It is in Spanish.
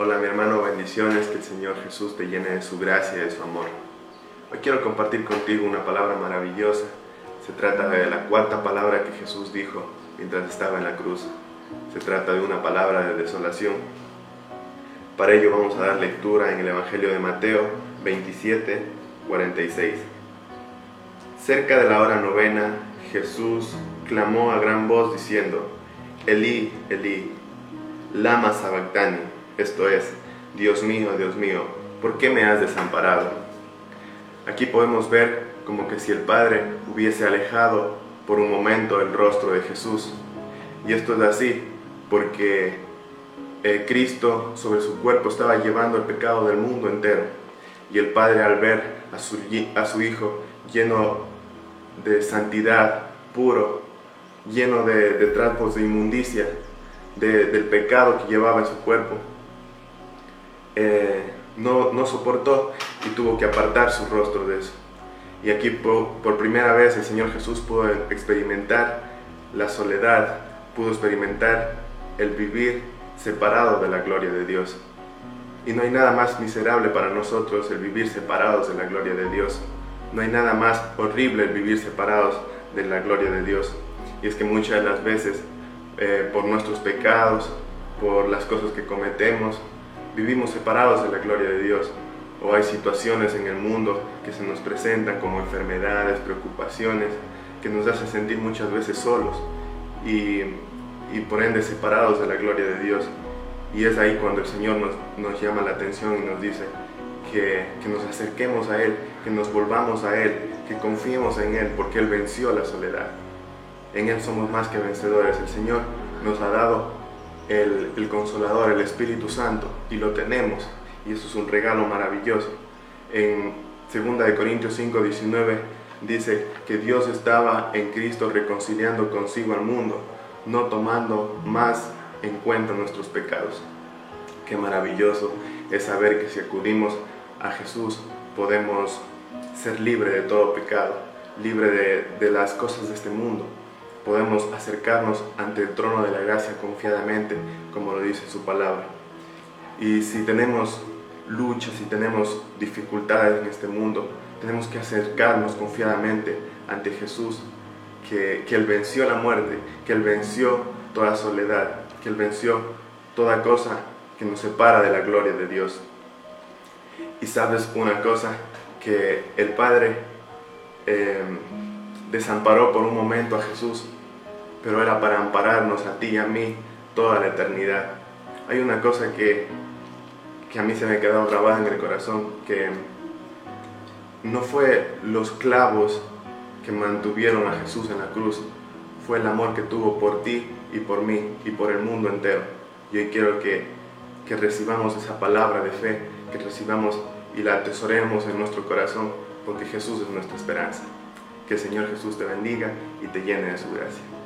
hermano, bendiciones, que el Señor Jesús te llene de su gracia y de su amor. Hoy quiero compartir contigo una palabra maravillosa. Se trata de la cuarta palabra que Jesús dijo mientras estaba en la cruz. Se trata de una palabra de desolación. Para ello vamos a dar lectura en el Evangelio de Mateo 27, 46. Cerca de la hora novena, Jesús clamó a gran voz diciendo, Elí, Elí, lama sabactani, esto es, Dios mío, Dios mío, ¿por qué me has desamparado? Aquí podemos ver como que si el Padre hubiese alejado por un momento el rostro de Jesús. Y esto es así porque el Cristo sobre su cuerpo estaba llevando el pecado del mundo entero. Y el Padre al ver a su, a su Hijo lleno de santidad, puro, lleno de, de trapos de inmundicia, del pecado que llevaba en su cuerpo, eh, no, soportó y tuvo que apartar su rostro de eso. Y aquí por, por, primera vez el Señor Jesús pudo experimentar la soledad, pudo experimentar el vivir separado de la gloria de Dios. Y no hay nada más miserable para nosotros el vivir separados de la gloria de Dios. No hay nada más horrible el vivir separados de la gloria de Dios. Y es que muchas de las veces, eh, por nuestros pecados, por las cosas que cometemos, vivimos separados de la gloria de Dios. O hay situaciones en el mundo que se nos presentan como enfermedades, preocupaciones, que nos hacen sentir muchas veces solos y, y por ende separados de la gloria de Dios. Y es ahí cuando el Señor nos, nos llama la atención y nos dice que, que, nos acerquemos a Él, que nos volvamos a Él, que confiemos en Él, porque Él venció la soledad. En Él somos más que vencedores. El Señor nos ha dado el, Consolador, el Espíritu Santo, y lo tenemos. Y eso es un regalo maravilloso. En 2 Corintios 5, 19 dice que Dios estaba en Cristo reconciliando consigo al mundo, no tomando más en cuenta nuestros pecados. Qué maravilloso es saber que si acudimos a Jesús podemos ser libres de todo pecado, libre de las cosas de este mundo podemos acercarnos ante el trono de la gracia confiadamente, como lo dice su palabra. Y si tenemos luchas, si tenemos dificultades en este mundo, tenemos que acercarnos confiadamente ante Jesús, que, que Él venció la muerte, que Él venció toda soledad, que Él venció toda cosa que nos separa de la gloria de Dios. Y sabes una cosa, que el Padre eh, desamparó por un momento a Jesús pero era para ampararnos a ti y a mí toda la eternidad. Hay una cosa que, que a mí se me ha quedado grabada en el corazón, que no fue los clavos que mantuvieron a Jesús en la cruz, fue el amor que tuvo por ti y por mí y por el mundo entero. Y hoy quiero que, que recibamos esa palabra de fe, que recibamos y la atesoremos en nuestro corazón, porque Jesús es nuestra esperanza. Que el Señor Jesús te bendiga y te llene de su gracia.